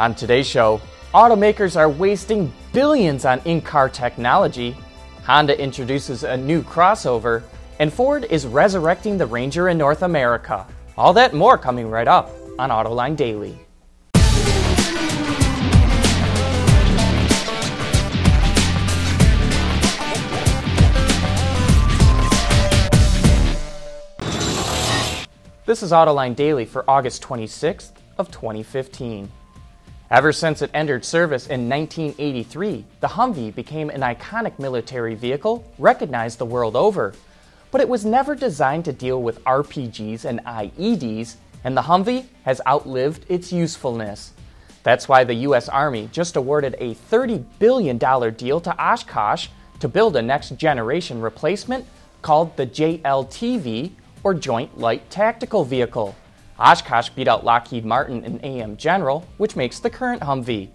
On today's show, automakers are wasting billions on in car technology, Honda introduces a new crossover, and Ford is resurrecting the Ranger in North America. All that more coming right up on Autoline Daily. This is Autoline Daily for August 26th of 2015. Ever since it entered service in 1983, the Humvee became an iconic military vehicle recognized the world over. But it was never designed to deal with RPGs and IEDs, and the Humvee has outlived its usefulness. That's why the U.S. Army just awarded a $30 billion deal to Oshkosh to build a next generation replacement called the JLTV, or Joint Light Tactical Vehicle. Oshkosh beat out Lockheed Martin and AM General, which makes the current Humvee.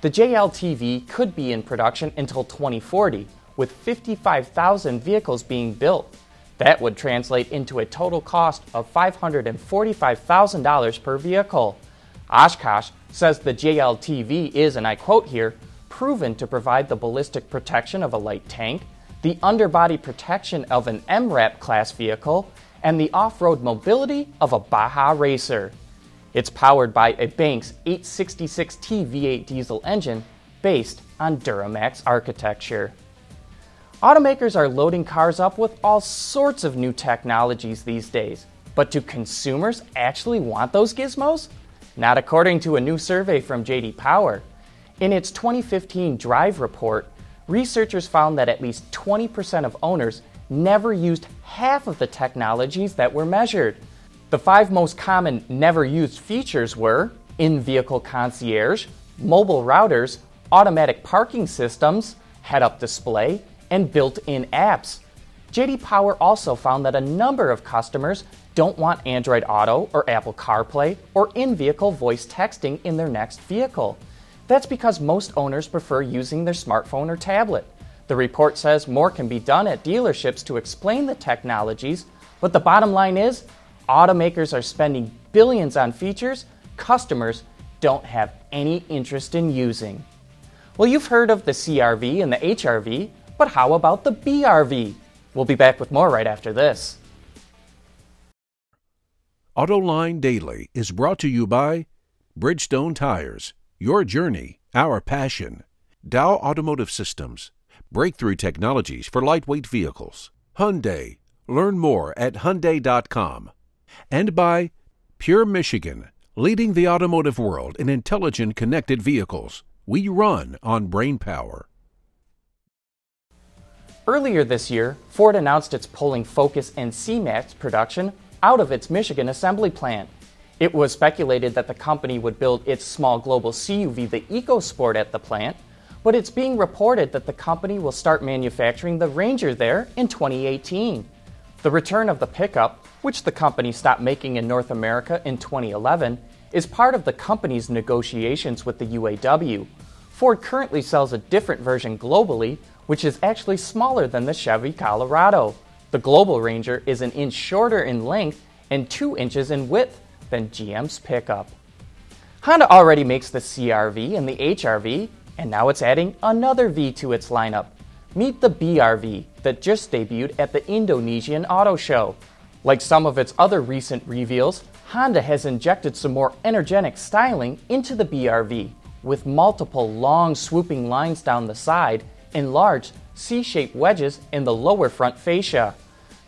The JLTV could be in production until 2040, with 55,000 vehicles being built. That would translate into a total cost of $545,000 per vehicle. Oshkosh says the JLTV is, and I quote here, proven to provide the ballistic protection of a light tank, the underbody protection of an MRAP class vehicle, and the off road mobility of a Baja Racer. It's powered by a Banks 866T V8 diesel engine based on Duramax architecture. Automakers are loading cars up with all sorts of new technologies these days, but do consumers actually want those gizmos? Not according to a new survey from JD Power. In its 2015 Drive report, researchers found that at least 20% of owners never used half of the technologies that were measured. The five most common never used features were in vehicle concierge, mobile routers, automatic parking systems, head up display, and built in apps. JD Power also found that a number of customers don't want Android Auto or Apple CarPlay or in vehicle voice texting in their next vehicle. That's because most owners prefer using their smartphone or tablet. The report says more can be done at dealerships to explain the technologies, but the bottom line is automakers are spending billions on features customers don't have any interest in using. Well, you've heard of the CRV and the HRV, but how about the BRV? We'll be back with more right after this. AutoLine Daily is brought to you by Bridgestone Tires, your journey, our passion, Dow Automotive Systems, breakthrough technologies for lightweight vehicles. Hyundai. Learn more at Hyundai.com. And by Pure Michigan, leading the automotive world in intelligent connected vehicles. We run on brain power. Earlier this year, Ford announced it's pulling Focus and C-Max production out of its Michigan assembly plant. It was speculated that the company would build its small global CUV, the EcoSport, at the plant, but it's being reported that the company will start manufacturing the Ranger there in 2018. The return of the pickup, which the company stopped making in North America in 2011, is part of the company's negotiations with the UAW. Ford currently sells a different version globally, which is actually smaller than the Chevy Colorado. The Global Ranger is an inch shorter in length and 2 inches in width than GM's pickup. Honda already makes the CRV and the HRV, and now it's adding another V to its lineup. Meet the BRV that just debuted at the Indonesian Auto Show. Like some of its other recent reveals, Honda has injected some more energetic styling into the BRV, with multiple long swooping lines down the side and large C shaped wedges in the lower front fascia.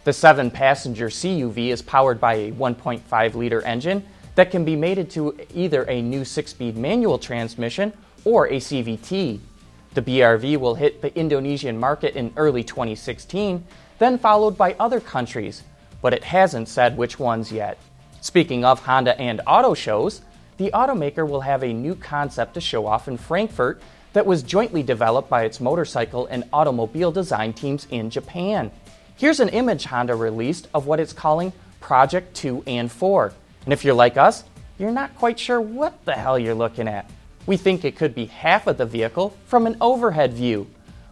The 7 passenger CUV is powered by a 1.5 liter engine that can be mated to either a new 6 speed manual transmission or a CVT. The BRV will hit the Indonesian market in early 2016, then followed by other countries, but it hasn't said which ones yet. Speaking of Honda and auto shows, the automaker will have a new concept to show off in Frankfurt that was jointly developed by its motorcycle and automobile design teams in Japan. Here's an image Honda released of what it's calling Project 2 and 4. And if you're like us, you're not quite sure what the hell you're looking at. We think it could be half of the vehicle from an overhead view.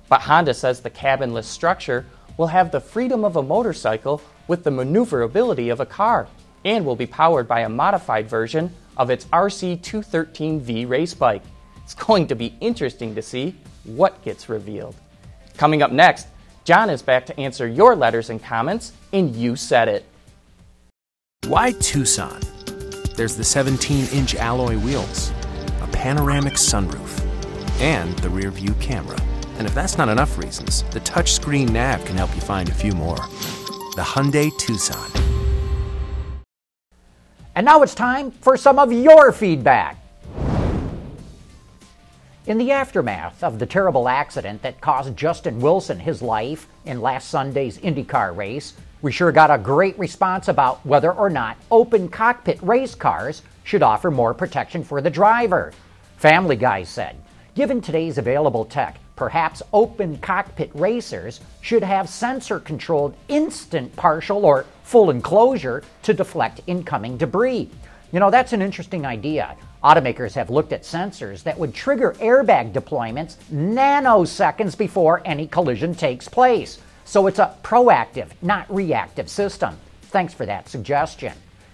But Honda says the cabinless structure will have the freedom of a motorcycle with the maneuverability of a car and will be powered by a modified version of its RC213V race bike. It's going to be interesting to see what gets revealed. Coming up next, John is back to answer your letters and comments, and you said it. Why Tucson? There's the 17 inch alloy wheels, panoramic sunroof, and the rear view camera. And if that's not enough reasons, the touchscreen nav can help you find a few more. The Hyundai Tucson. And now it's time for some of your feedback. In the aftermath of the terrible accident that cost Justin Wilson his life in last Sunday's IndyCar race, we sure got a great response about whether or not open cockpit race cars should offer more protection for the driver. Family Guy said, given today's available tech, perhaps open cockpit racers should have sensor controlled instant partial or full enclosure to deflect incoming debris. You know, that's an interesting idea. Automakers have looked at sensors that would trigger airbag deployments nanoseconds before any collision takes place. So it's a proactive, not reactive system. Thanks for that suggestion.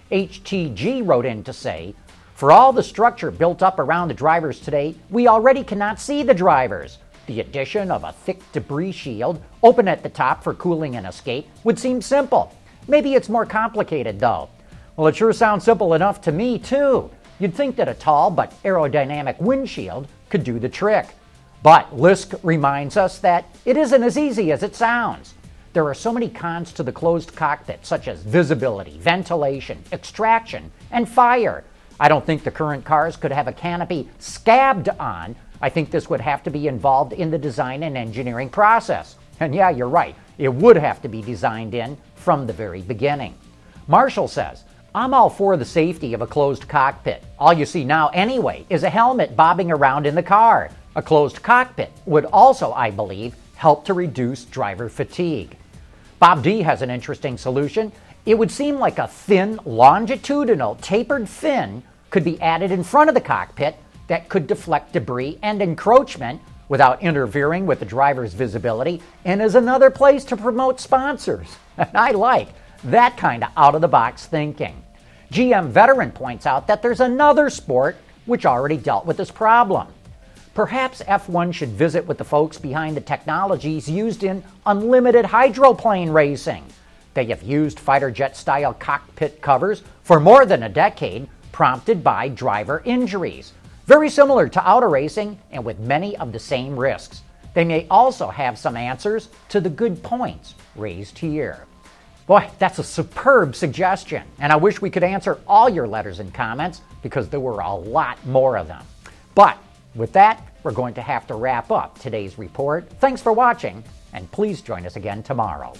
HTG wrote in to say, for all the structure built up around the drivers today, we already cannot see the drivers. The addition of a thick debris shield, open at the top for cooling and escape, would seem simple. Maybe it's more complicated, though. Well, it sure sounds simple enough to me, too. You'd think that a tall but aerodynamic windshield could do the trick. But Lisk reminds us that it isn't as easy as it sounds. There are so many cons to the closed cockpit, such as visibility, ventilation, extraction, and fire. I don't think the current cars could have a canopy scabbed on. I think this would have to be involved in the design and engineering process. And yeah, you're right, it would have to be designed in from the very beginning. Marshall says, I'm all for the safety of a closed cockpit. All you see now, anyway, is a helmet bobbing around in the car. A closed cockpit would also, I believe, help to reduce driver fatigue. Bob D has an interesting solution. It would seem like a thin, longitudinal, tapered fin could be added in front of the cockpit that could deflect debris and encroachment without interfering with the driver's visibility and is another place to promote sponsors. And I like that kind of out of the box thinking. GM Veteran points out that there's another sport which already dealt with this problem. Perhaps F1 should visit with the folks behind the technologies used in unlimited hydroplane racing. They have used fighter jet style cockpit covers for more than a decade, prompted by driver injuries. Very similar to auto racing and with many of the same risks. They may also have some answers to the good points raised here. Boy, that's a superb suggestion, and I wish we could answer all your letters and comments because there were a lot more of them. But with that, we're going to have to wrap up today's report. Thanks for watching, and please join us again tomorrow.